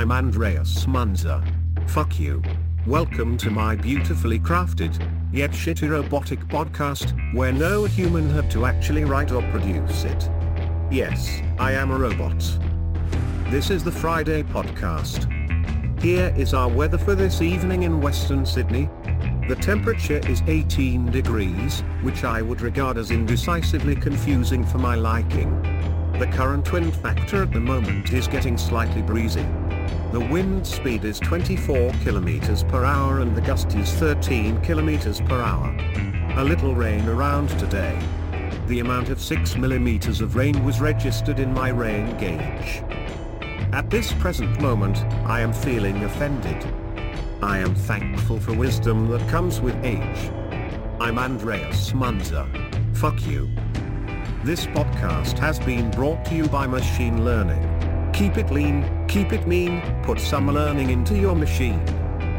I'm Andreas Munzer. Fuck you. Welcome to my beautifully crafted, yet shitty robotic podcast, where no human had to actually write or produce it. Yes, I am a robot. This is the Friday podcast. Here is our weather for this evening in Western Sydney. The temperature is 18 degrees, which I would regard as indecisively confusing for my liking. The current wind factor at the moment is getting slightly breezy. The wind speed is 24 kilometers per hour and the gust is 13 kilometers per hour. A little rain around today. The amount of 6 millimeters of rain was registered in my rain gauge. At this present moment, I am feeling offended. I am thankful for wisdom that comes with age. I'm Andreas Munzer. Fuck you. This podcast has been brought to you by Machine Learning. Keep it lean, keep it mean, put some learning into your machine.